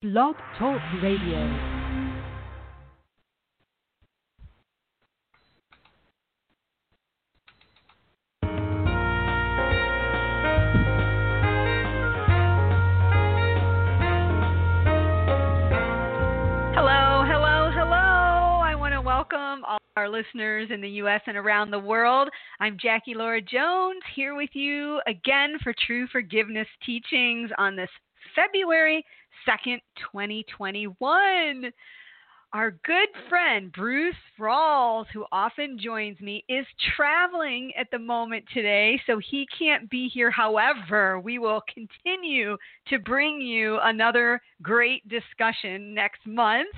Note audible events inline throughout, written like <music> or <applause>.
Blog Talk Radio. Hello, hello, hello. I want to welcome all our listeners in the U.S. and around the world. I'm Jackie Lora Jones here with you again for True Forgiveness Teachings on this February 2nd, 2021. Our good friend Bruce Rawles, who often joins me, is traveling at the moment today, so he can't be here. However, we will continue to bring you another great discussion next month.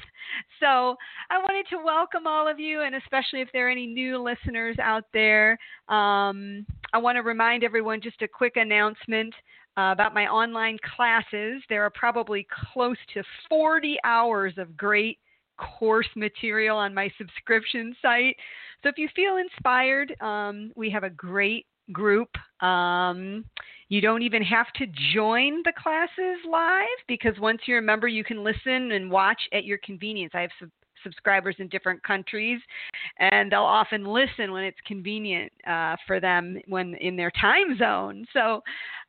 So I wanted to welcome all of you, and especially if there are any new listeners out there, um, I want to remind everyone just a quick announcement. Uh, about my online classes. There are probably close to 40 hours of great course material on my subscription site. So if you feel inspired, um, we have a great group. Um, you don't even have to join the classes live because once you're a member, you can listen and watch at your convenience. I have sub- subscribers in different countries, and they'll often listen when it's convenient uh, for them when in their time zone. So,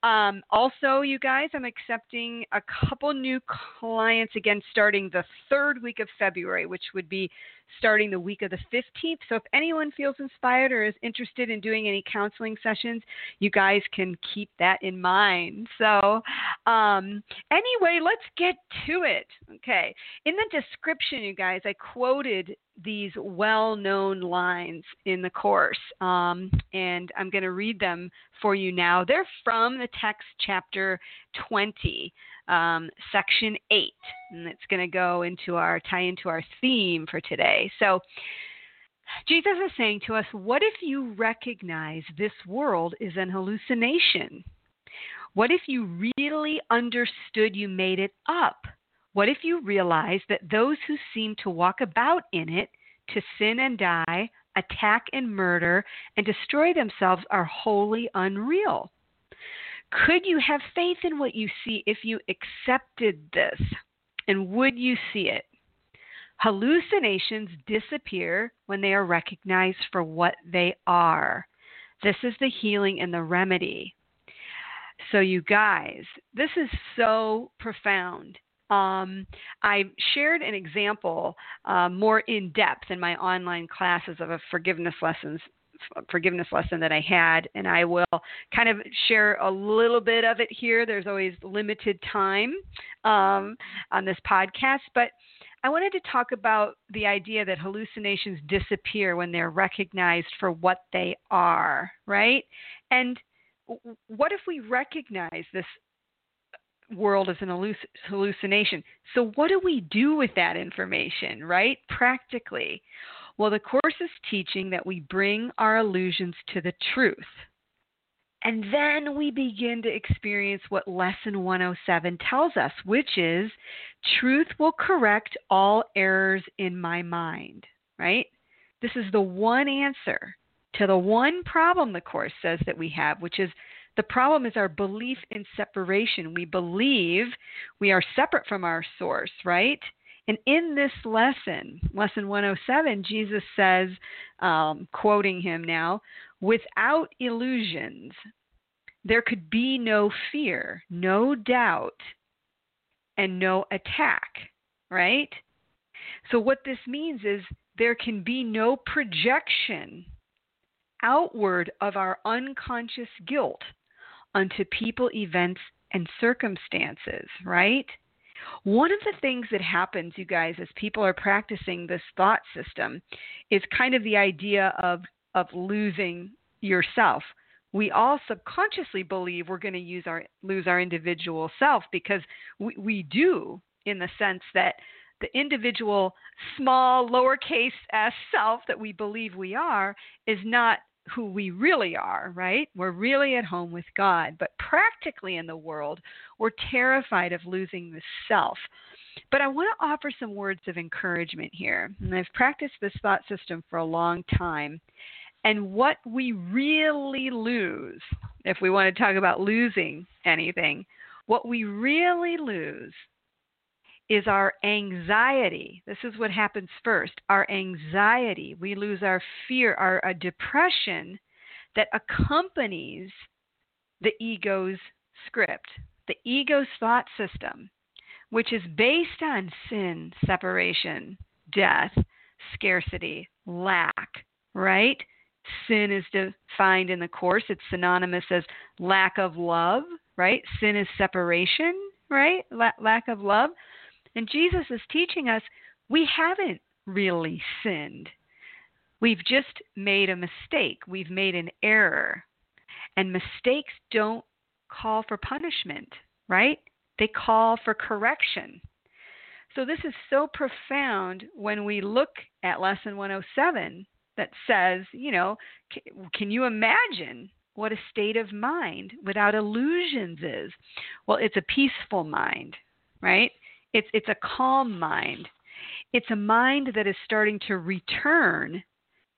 um, also, you guys, I'm accepting a couple new clients again starting the third week of February, which would be starting the week of the 15th. So, if anyone feels inspired or is interested in doing any counseling sessions, you guys can keep that in mind. So, um, anyway, let's get to it. Okay. In the description, you guys, I quoted these well known lines in the course, um, and I'm going to read them for you now. They're from the text chapter 20 um, section 8, and it's going to go into our tie into our theme for today. So, Jesus is saying to us, What if you recognize this world is an hallucination? What if you really understood you made it up? What if you realize that those who seem to walk about in it to sin and die, attack and murder, and destroy themselves are wholly unreal? Could you have faith in what you see if you accepted this? And would you see it? Hallucinations disappear when they are recognized for what they are. This is the healing and the remedy. So, you guys, this is so profound. Um, I shared an example uh, more in depth in my online classes of a forgiveness lessons forgiveness lesson that I had, and I will kind of share a little bit of it here. There's always limited time um, on this podcast, but I wanted to talk about the idea that hallucinations disappear when they're recognized for what they are, right? And what if we recognize this world as an hallucination? So, what do we do with that information, right? Practically. Well, the Course is teaching that we bring our illusions to the truth. And then we begin to experience what Lesson 107 tells us, which is truth will correct all errors in my mind, right? This is the one answer to the one problem the Course says that we have, which is the problem is our belief in separation. We believe we are separate from our source, right? And in this lesson, lesson 107, Jesus says, um, quoting him now, without illusions, there could be no fear, no doubt, and no attack, right? So, what this means is there can be no projection outward of our unconscious guilt onto people, events, and circumstances, right? One of the things that happens, you guys, as people are practicing this thought system, is kind of the idea of of losing yourself. We all subconsciously believe we're going to use our lose our individual self because we, we do, in the sense that the individual small lowercase s self that we believe we are is not who we really are, right? We're really at home with God. But practically in the world, we're terrified of losing the self. But I want to offer some words of encouragement here. And I've practiced this thought system for a long time. And what we really lose, if we want to talk about losing anything, what we really lose is our anxiety. This is what happens first our anxiety. We lose our fear, our, our depression that accompanies the ego's script, the ego's thought system, which is based on sin, separation, death, scarcity, lack, right? Sin is defined in the Course. It's synonymous as lack of love, right? Sin is separation, right? La- lack of love. And Jesus is teaching us we haven't really sinned. We've just made a mistake. We've made an error. And mistakes don't call for punishment, right? They call for correction. So, this is so profound when we look at Lesson 107 that says, you know, can you imagine what a state of mind without illusions is? Well, it's a peaceful mind, right? It's, it's a calm mind. It's a mind that is starting to return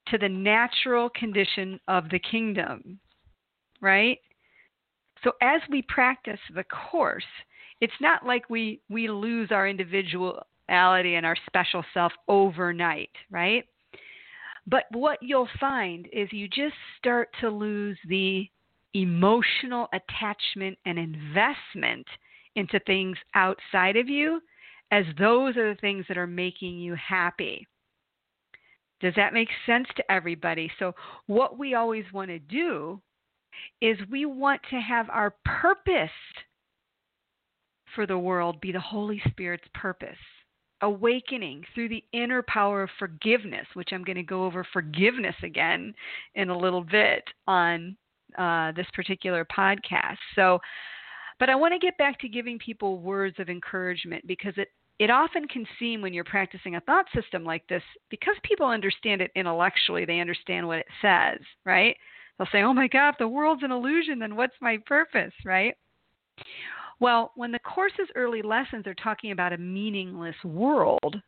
to the natural condition of the kingdom, right? So as we practice the course, it's not like we we lose our individuality and our special self overnight, right? But what you'll find is you just start to lose the emotional attachment and investment into things outside of you as those are the things that are making you happy. Does that make sense to everybody? So, what we always want to do is we want to have our purpose for the world be the Holy Spirit's purpose. Awakening through the inner power of forgiveness, which I'm going to go over forgiveness again in a little bit on uh, this particular podcast. So, but I want to get back to giving people words of encouragement because it it often can seem when you're practicing a thought system like this, because people understand it intellectually, they understand what it says, right? They'll say, oh my God, if the world's an illusion, then what's my purpose, right? Well, when the Course's early lessons are talking about a meaningless world,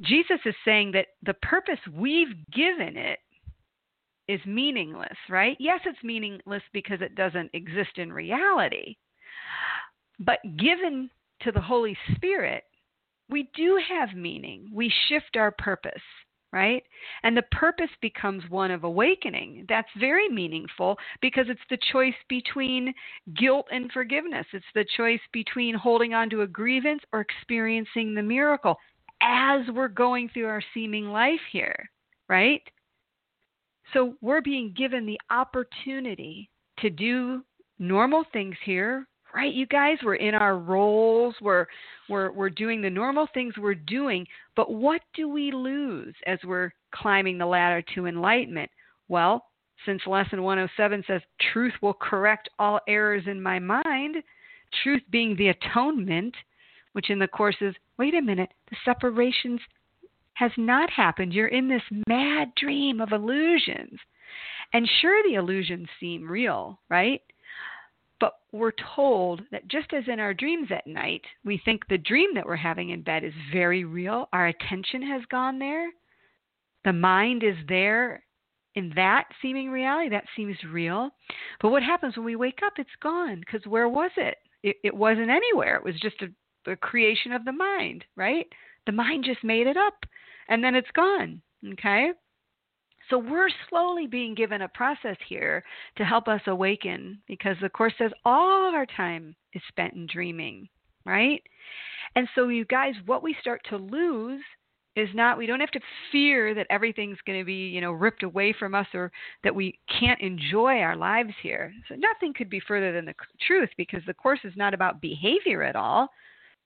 Jesus is saying that the purpose we've given it is meaningless, right? Yes, it's meaningless because it doesn't exist in reality. But given to the Holy Spirit, we do have meaning. We shift our purpose right? And the purpose becomes one of awakening. That's very meaningful because it's the choice between guilt and forgiveness. It's the choice between holding on to a grievance or experiencing the miracle as we're going through our seeming life here, right? So we're being given the opportunity to do normal things here right? You guys we're in our roles we're we're we're doing the normal things we're doing but what do we lose as we're climbing the ladder to enlightenment? Well since lesson 107 says truth will correct all errors in my mind truth being the atonement which in the course is wait a minute the separations has not happened you're in this mad dream of illusions and sure the illusions seem real right but we're told that just as in our dreams at night, we think the dream that we're having in bed is very real. Our attention has gone there. The mind is there in that seeming reality. That seems real. But what happens when we wake up? It's gone. Because where was it? it? It wasn't anywhere. It was just a, a creation of the mind, right? The mind just made it up. And then it's gone. Okay? So we're slowly being given a process here to help us awaken because the Course says all of our time is spent in dreaming, right? And so, you guys, what we start to lose is not we don't have to fear that everything's going to be you know ripped away from us or that we can't enjoy our lives here so nothing could be further than the truth because the course is not about behavior at all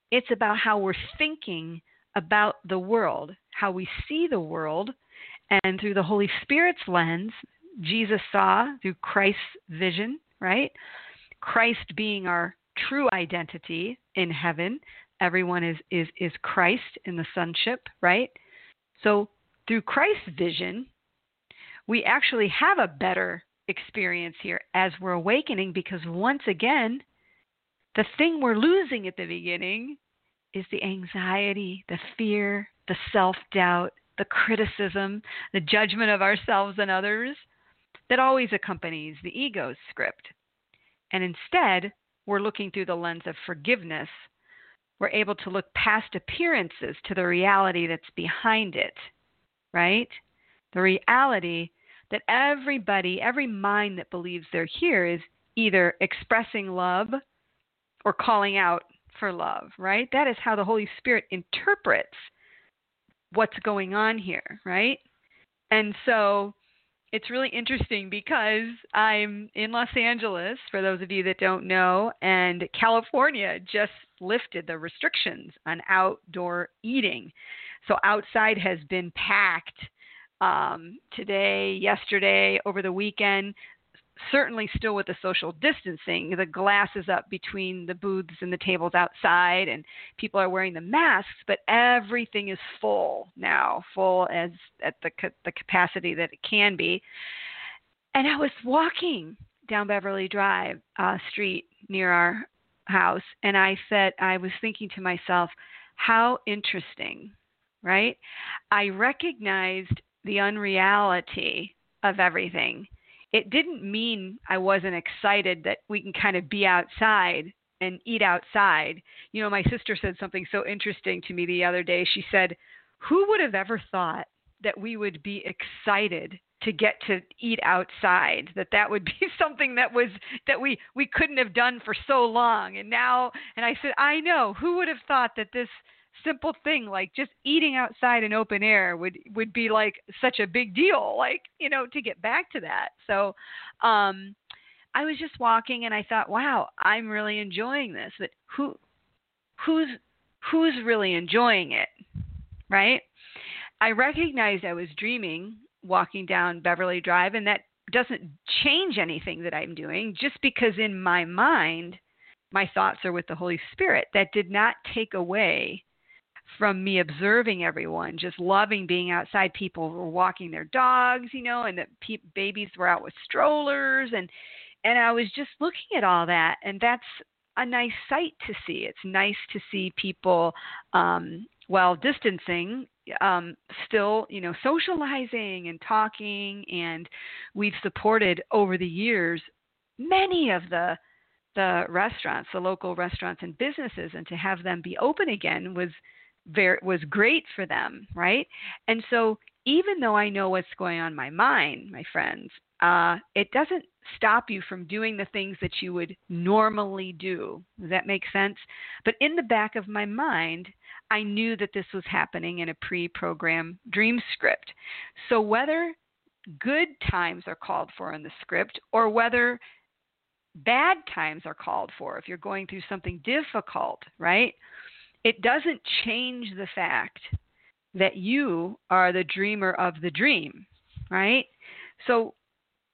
it's about how we're thinking about the world how we see the world and through the Holy Spirit's lens, Jesus saw through Christ's vision, right? Christ being our true identity in heaven. Everyone is, is, is Christ in the sonship, right? So through Christ's vision, we actually have a better experience here as we're awakening because once again, the thing we're losing at the beginning is the anxiety, the fear, the self doubt, the criticism, the judgment of ourselves and others that always accompanies the ego's script. And instead, we're looking through the lens of forgiveness, we're able to look past appearances to the reality that's behind it, right? The reality that everybody, every mind that believes they're here is either expressing love or calling out for love, right? That is how the Holy Spirit interprets what's going on here, right? And so it's really interesting because I'm in Los Angeles, for those of you that don't know, and California just lifted the restrictions on outdoor eating. So outside has been packed um, today, yesterday, over the weekend certainly still with the social distancing. The glass is up between the booths and the tables outside, and people are wearing the masks, but everything is full now, full as at the the capacity that it can be. And I was walking down Beverly Drive uh, Street near our house, and I said, I was thinking to myself, how interesting, right? I recognized the unreality of everything it didn't mean I wasn't excited that we can kind of be outside and eat outside. You know, my sister said something so interesting to me the other day. She said, Who would have ever thought that we would be excited to get to eat outside that that would <laughs> be something that was that we we couldn't have done for so long and now and i said i know who would have thought that this simple thing like just eating outside in open air would would be like such a big deal like you know to get back to that so um i was just walking and i thought wow i'm really enjoying this but who who's who's really enjoying it right i recognized i was dreaming walking down beverly drive and that doesn't change anything that i'm doing just because in my mind my thoughts are with the Holy Spirit. That did not take away from me observing everyone, just loving being outside. People were walking their dogs, you know, and the pe- babies were out with strollers, and and I was just looking at all that, and that's a nice sight to see. It's nice to see people, um, while distancing, um, still, you know, socializing and talking, and we've supported over the years many of the the restaurants, the local restaurants and businesses, and to have them be open again was very was great for them, right? And so even though I know what's going on in my mind, my friends, uh, it doesn't stop you from doing the things that you would normally do. Does that make sense? But in the back of my mind, I knew that this was happening in a pre programmed dream script. So whether good times are called for in the script or whether bad times are called for, if you're going through something difficult, right? It doesn't change the fact that you are the dreamer of the dream, right? So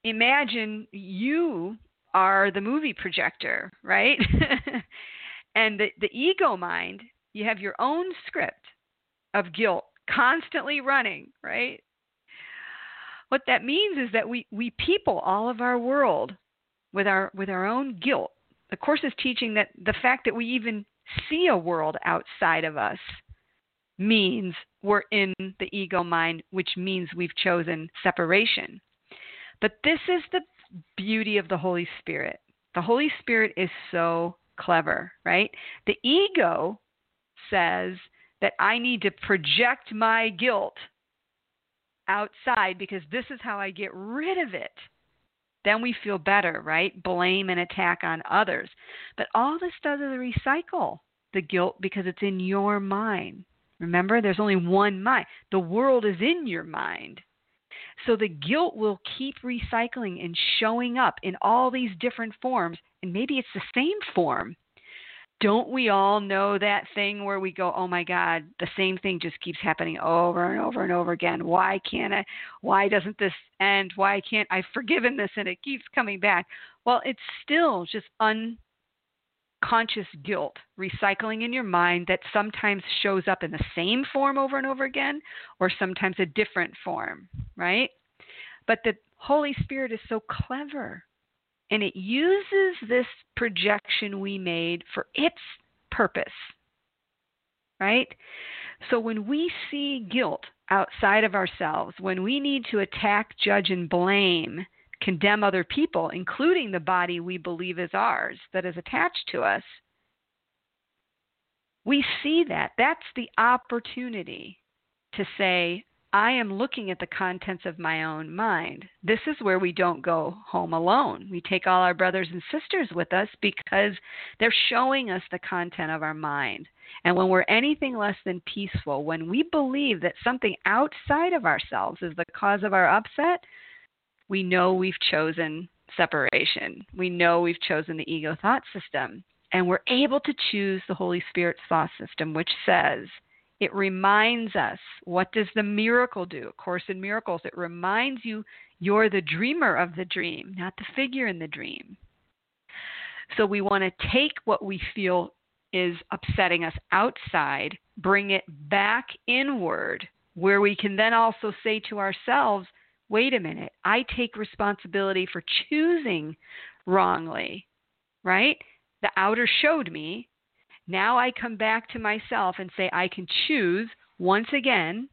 imagine you are the movie projector, right? <laughs> and the, the ego mind, you have your own script of guilt constantly running, right? What that means is that we, we people all of our world with our with our own guilt. The course is teaching that the fact that we even see a world outside of us means we're in the ego mind, which means we've chosen separation. But this is the beauty of the Holy Spirit. The Holy Spirit is so clever, right? The ego says that I need to project my guilt outside because this is how I get rid of it. Then we feel better, right? Blame and attack on others. But all this does is recycle the guilt because it's in your mind. Remember, there's only one mind. The world is in your mind. So the guilt will keep recycling and showing up in all these different forms, and maybe it's the same form. Don't we all know that thing where we go, "Oh my god, the same thing just keeps happening over and over and over again. Why can't I why doesn't this end? Why can't I've forgiven this and it keeps coming back?" Well, it's still just unconscious guilt recycling in your mind that sometimes shows up in the same form over and over again or sometimes a different form, right? But the Holy Spirit is so clever and it uses this projection we made for its purpose. Right? So when we see guilt outside of ourselves, when we need to attack, judge, and blame, condemn other people, including the body we believe is ours that is attached to us, we see that. That's the opportunity to say, I am looking at the contents of my own mind. This is where we don't go home alone. We take all our brothers and sisters with us because they're showing us the content of our mind. And when we're anything less than peaceful, when we believe that something outside of ourselves is the cause of our upset, we know we've chosen separation. We know we've chosen the ego thought system. And we're able to choose the Holy Spirit's thought system, which says, it reminds us what does the miracle do? Of course, in miracles, it reminds you you're the dreamer of the dream, not the figure in the dream. So we want to take what we feel is upsetting us outside, bring it back inward, where we can then also say to ourselves, wait a minute, I take responsibility for choosing wrongly, right? The outer showed me, now I come back to myself and say, I can choose once again,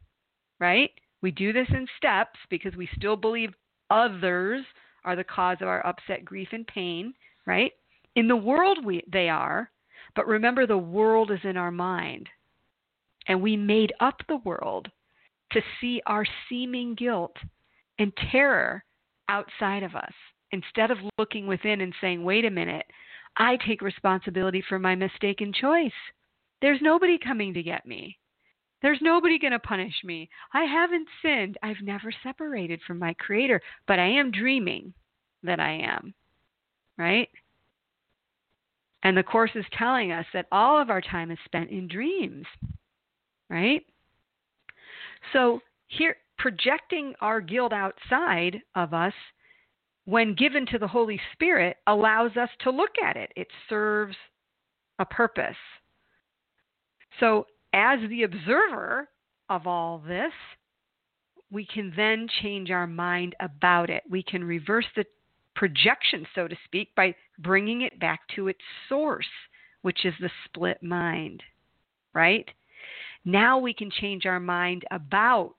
right? We do this in steps because we still believe others are the cause of our upset, grief, and pain, right? In the world, we, they are, but remember the world is in our mind. And we made up the world to see our seeming guilt and terror outside of us instead of looking within and saying, wait a minute, I take responsibility for my mistaken choice. There's nobody coming to get me. There's nobody going to punish me. I haven't sinned. I've never separated from my Creator, but I am dreaming that I am. Right? And the Course is telling us that all of our time is spent in dreams. Right? So, here, projecting our guilt outside of us when given to the Holy Spirit, allows us to look at it. It serves a purpose. So, as the observer of all this, we can then change our mind about it. We can reverse the projection, so to speak, by bringing it back to its source, which is the split mind, right? Now we can change our mind about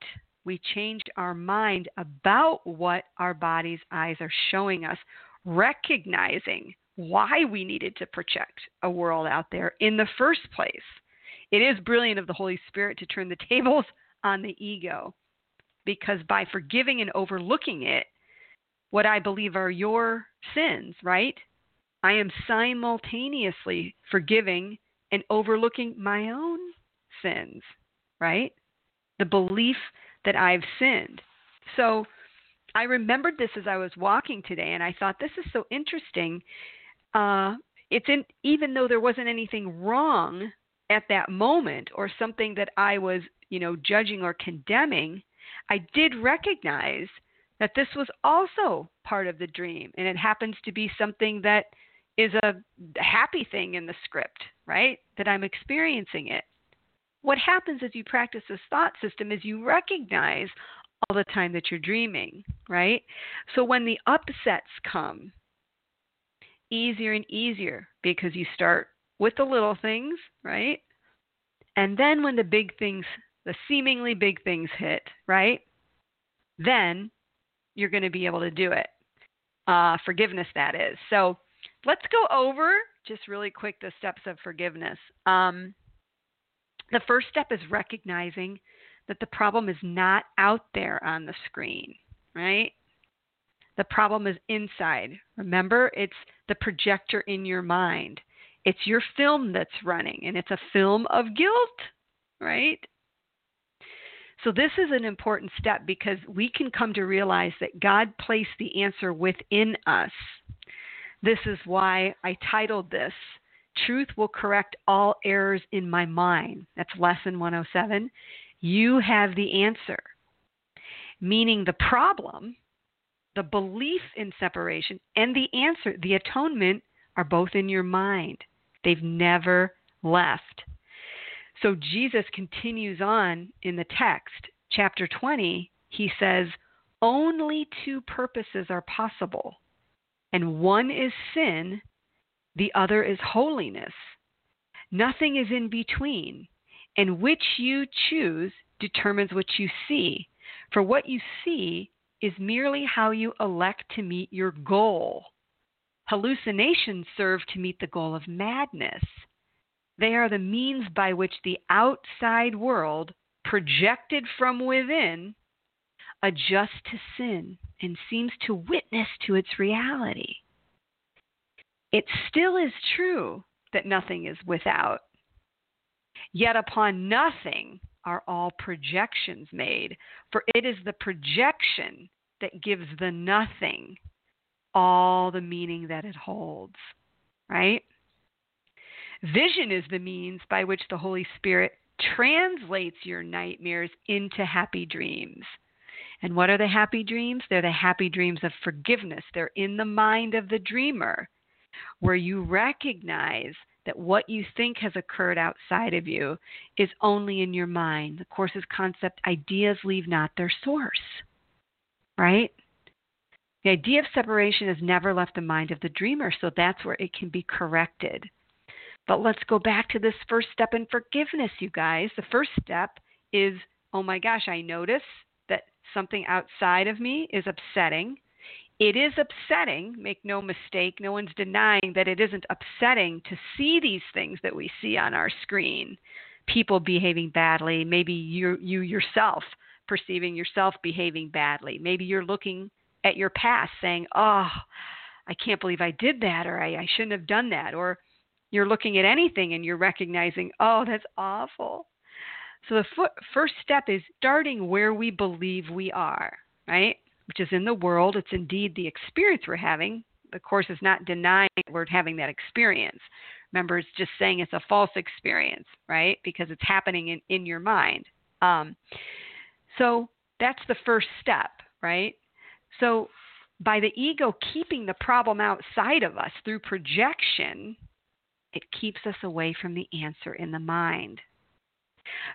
we changed our mind about what our body's eyes are showing us, recognizing why we needed to project a world out there in the first place. It is brilliant of the Holy Spirit to turn the <laughs> tables on the ego because by forgiving and overlooking it, what I believe are your sins, right? I am simultaneously forgiving and overlooking my own sins, right? The belief that I've sinned. So I remembered this as I was walking today, and I thought this is so interesting. Uh, it's in, even though there wasn't anything wrong at that moment or something that I was, you know, judging or condemning, I did recognize that this was also part of the dream, and it happens to be something that is a happy thing in the script, right? That I'm experiencing it what happens as you practice this thought system is you recognize all the time that you're dreaming, right? So when the upsets come, easier and easier because you start with the little things, right? And then when the big things, the seemingly big things hit, right? Then you're going to be able to do it. Uh, forgiveness, that is. So let's go over just really quick the steps of forgiveness. Um, the first step is recognizing that the problem is not out there on the screen, right? The problem is inside. Remember, it's the projector in your mind. It's your film that's running, and it's a film of guilt, right? So, this is an important step because we can come to realize that God placed the answer within us. This is why I titled this Truth will correct all errors in my mind. That's lesson 107. You have the answer. Meaning the problem, the belief in separation, and the answer, the atonement, are both in your mind. They've never left. So Jesus continues on in the text, chapter 20. He says, Only two purposes are possible, and one is sin the other is holiness. Nothing is in between, and which you choose determines what you see. For what you see is merely how you elect to meet your goal. Hallucinations serve to meet the goal of madness. They are the means by which the outside world, projected from within, adjusts to sin and seems to witness to its reality. It still is true that nothing is without. Yet upon nothing are all projections made, for it is the projection that gives the nothing all the meaning that it holds. Right? Vision is the means by which the Holy Spirit translates your nightmares into happy dreams. And what are the happy dreams? They're the happy dreams of forgiveness. They're in the mind of the dreamer, where you recognize that what you think has occurred outside of you is only in your mind. The Course's concept ideas leave not their source. Right? The idea of separation has never left the mind of the dreamer, so that's where it can be corrected. But let's go back to this first step in forgiveness, you guys. The first step is oh my gosh, I notice that something outside of me is upsetting. It is upsetting, make no mistake. No one's denying that it isn't upsetting to see these things that we see on our screen. People behaving badly, maybe you you yourself perceiving yourself behaving badly. Maybe you're looking at your past saying, "Oh, I can't believe I did that or I, I shouldn't have done that." Or you're looking at anything and you're recognizing, "Oh, that's awful." So the first step is starting where we believe we are, right? Which is in the world. It's indeed the experience we're having. The Course is not denying we're having that experience. Remember, it's just saying it's a false experience, right? Because it's happening in, in your mind. Um, so that's the first step, right? So by the ego keeping the problem outside of us through projection, it keeps us away from the answer in the mind.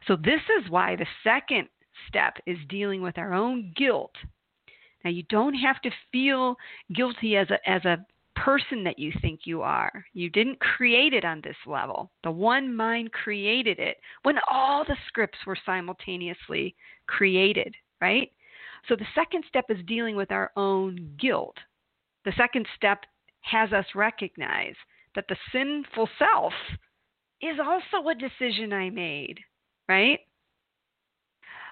So, this is why the second step is dealing with our own guilt now you don't have to feel guilty as a as a person that you think you are. You didn't create it on this level. The one mind created it when all the scripts were simultaneously created, right? So the second step is dealing with our own guilt. The second step has us recognize that the sinful self is also a decision I made, right?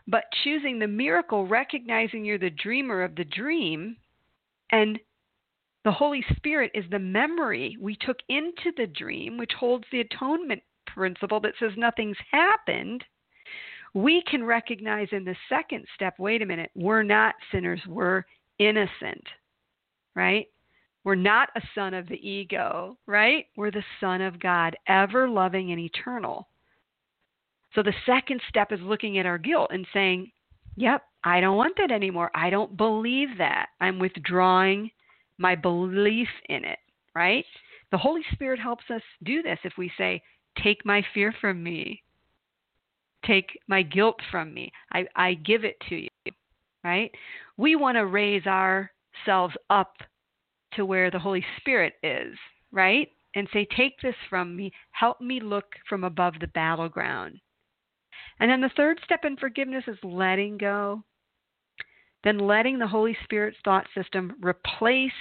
But choosing the miracle, recognizing you're the dreamer of the dream, and the Holy Spirit is the memory we took into the dream, which holds the atonement principle that says nothing's happened. We can recognize in the second step wait a minute, we're not sinners, we're innocent, right? We're not a son of the ego, right? We're the son of God, ever loving and eternal. So the second step is looking at our guilt and saying, Yep, I don't want that anymore. I don't believe that. I'm withdrawing my belief in it, right? The Holy Spirit helps us do this if we say, Take my fear from me, take my guilt from me. I, I give it to you, right? We want to raise ourselves up to where the Holy Spirit is, right? And say, Take this from me. Help me look from above the battleground. And then the third step in forgiveness is letting go. Then letting the Holy Spirit's thought system replace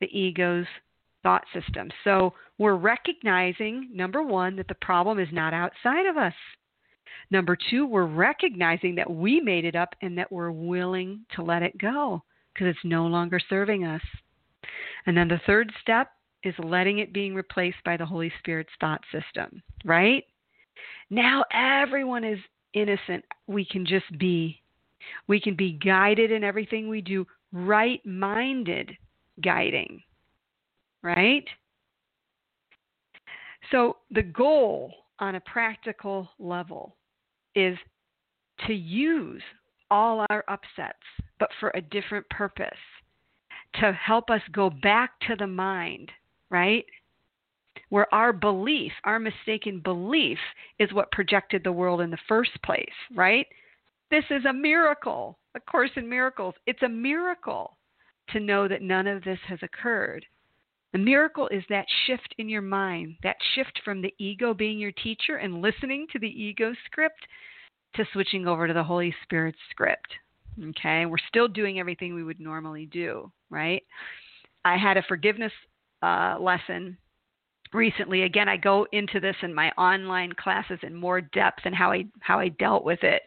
the ego's thought system. So we're recognizing, number one, that the problem is not outside of us. Number two, we're recognizing that we made it up and that we're willing to let it go because it's no longer serving us. And then the third step is letting it being replaced by the Holy Spirit's thought system, right? Now everyone is innocent. We can just be. We can be guided in everything we do, right minded guiding, right? So the goal on a practical level is to use all our upsets, but for a different purpose, to help us go back to the mind, right? Where our belief, our mistaken belief, is what projected the world in the first place, right? This is a miracle. A Course in Miracles. It's a miracle to know that none of this has occurred. The miracle is that shift in your mind, that shift from the ego being your teacher and listening to the ego script to switching over to the Holy Spirit script. Okay, we're still doing everything we would normally do, right? I had a forgiveness uh, lesson recently. Again, I go into this in my online classes in more depth and how I how I dealt with it.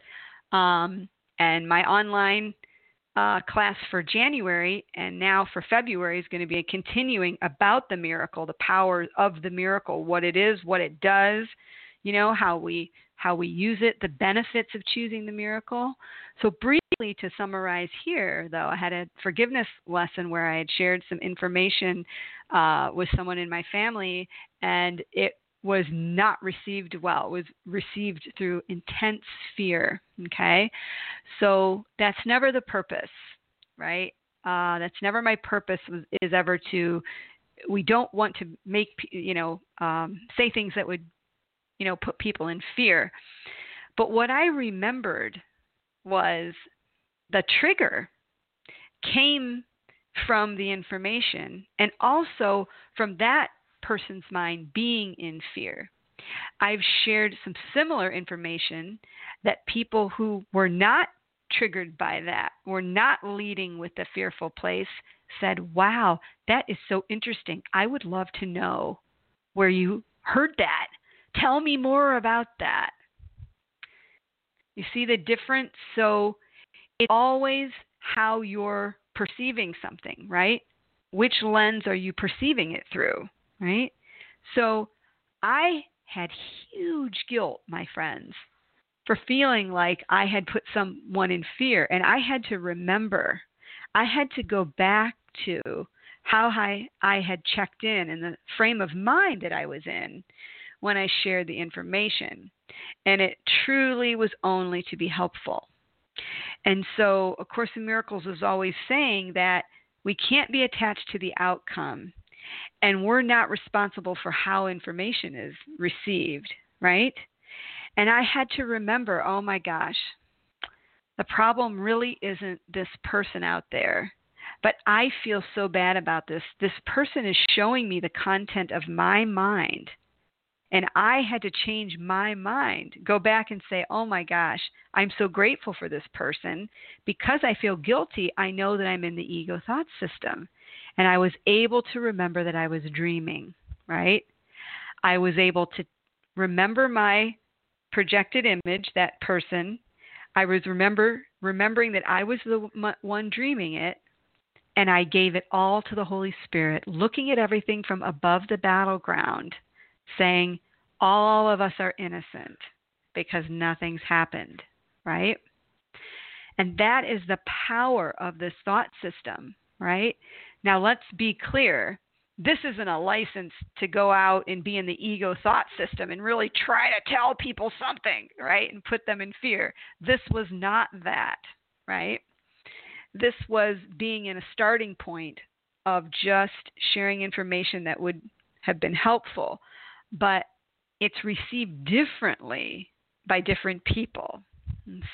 Um, and my online uh, class for January and now for February is going to be a continuing about the miracle, the power of the miracle, what it is, what it does, you know, how we how we use it, the benefits of choosing the miracle. So briefly to summarize here, though, I had a forgiveness lesson where I had shared some information uh, with someone in my family, and it was not received well. It was received through intense fear. Okay, so that's never the purpose, right? Uh, that's never my purpose. Is ever to. We don't want to make you know um, say things that would you know, put people in fear. But what I remembered was the trigger came from the information and also from that person's mind being in fear. I've shared some similar information that people who were not triggered by that, were not leading with the fearful place, said, Wow, that is so interesting. I would love to know where you heard that. Tell me more about that. You see the difference? So it's always how you're perceiving something, right? Which lens are you perceiving it through, right? So I had huge guilt, my friends, for feeling like I had put someone in fear. And I had to remember, I had to go back to how I, I had checked in and the frame of mind that I was in when I shared the information. And it truly was only to be helpful. And so, A Course in Miracles is always saying that we can't be attached to the outcome, and we're not responsible for how information is received, right? And I had to remember oh my gosh, the problem really isn't this person out there. But I feel so bad about this. This person is showing me the content of my mind and I had to change my mind, go back and say, oh my gosh, I'm so grateful for this person. Because I feel guilty, I know that I'm in the ego thought system. And I was able to remember that I was dreaming, right? I was able to remember my projected image, that person. I was remember remembering that I was the one dreaming it, and I gave it all to the Holy Spirit, looking at everything from above the battleground saying, All of us are innocent because nothing's happened, right? And that is the power of this thought system, right? Now, let's be clear. This isn't a license to go out and be in the ego thought system and really try to tell people something, right? And put them in fear. This was not that, right? This was being in a starting point of just sharing information that would have been helpful but it's received differently by different people.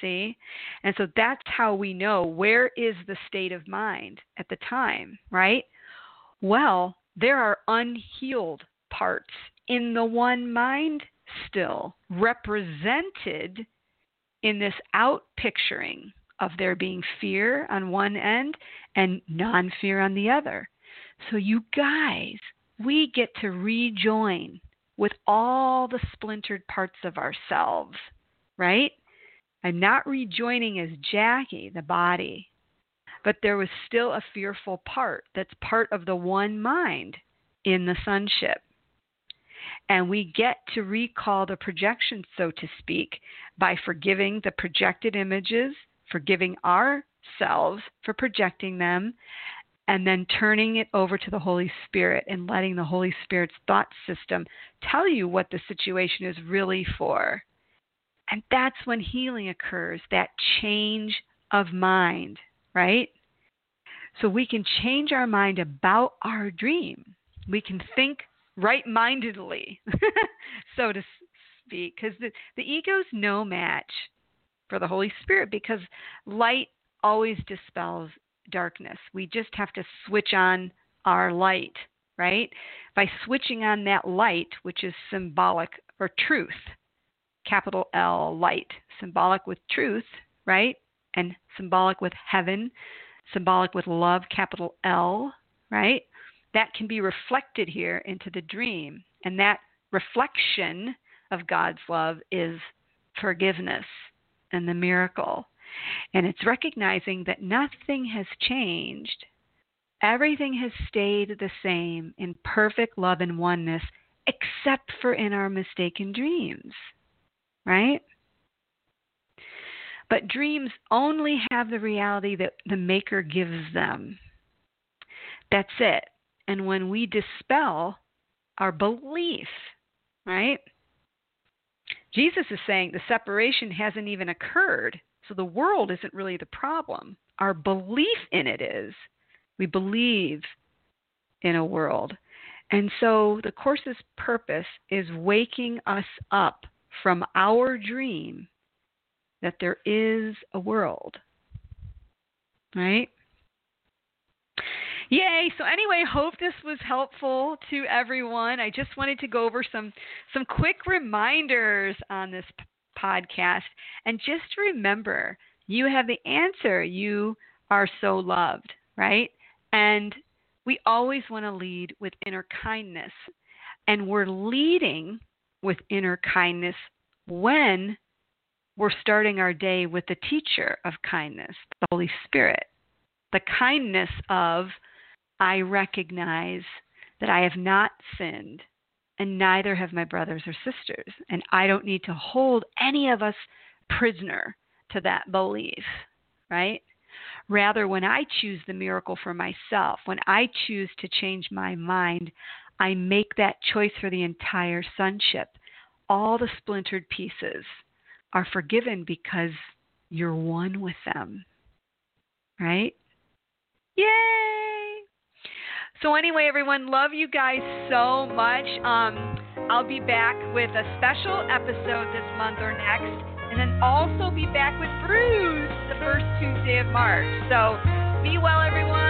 See? And so that's how we know where is the state of mind at the time, right? Well, there are unhealed parts in the one mind still represented in this out picturing of there being fear on one end and non fear on the other. So, you guys, we get to rejoin with all the splintered parts of ourselves, right? I'm not rejoining as Jackie, the body, but there was still a fearful part that's part of the one mind in the sonship. And we get to recall the projection, so to speak, by forgiving the projected images, forgiving ourselves for projecting them, and then turning it over to the Holy Spirit and letting the Holy Spirit's thought system tell you what the situation is really for. And that's when healing occurs, that change of mind, right? So we can change our mind about our dream. We can think right mindedly, <laughs> so to speak, because the, the ego's no match for the Holy Spirit because light always dispels darkness. We just have to switch on our light, right? By switching on that light, which is symbolic for truth, capital L, light, symbolic with truth, right? And symbolic with heaven, symbolic with love, capital L, right? That can be reflected here into the dream. And that reflection of God's love is forgiveness and the miracle. And it's recognizing that nothing has changed. Everything has stayed the same in perfect love and oneness, except for in our mistaken dreams. Right? But dreams only have the reality that the Maker gives them. That's it. And when we dispel our belief, right? Jesus is saying the separation hasn't even occurred. So the world isn't really the problem. Our belief in it is. We believe in a world. And so the Course's purpose is waking us up from our dream that there is a world. Right? Yay! So anyway, hope this was helpful to everyone. I just wanted to go over some some quick reminders on this podcast and just remember, you have the answer. You are so loved, right? And we always want to lead with inner kindness. And we're leading with inner kindness when we're starting our day with the teacher of kindness, the Holy Spirit. The kindness of I recognize that I have not sinned, and neither have my brothers or sisters. And I don't need to hold any of us prisoner to that belief, right? Rather, when I choose the miracle for myself, when I choose to change my mind, I make that choice for the entire sonship. All the splintered pieces are forgiven because you're one with them, right? Yay! So anyway, everyone, love you guys so much. Um, I'll be back with a special episode this month or next, and then also be back with Bruce the first Tuesday of March. So be well, everyone.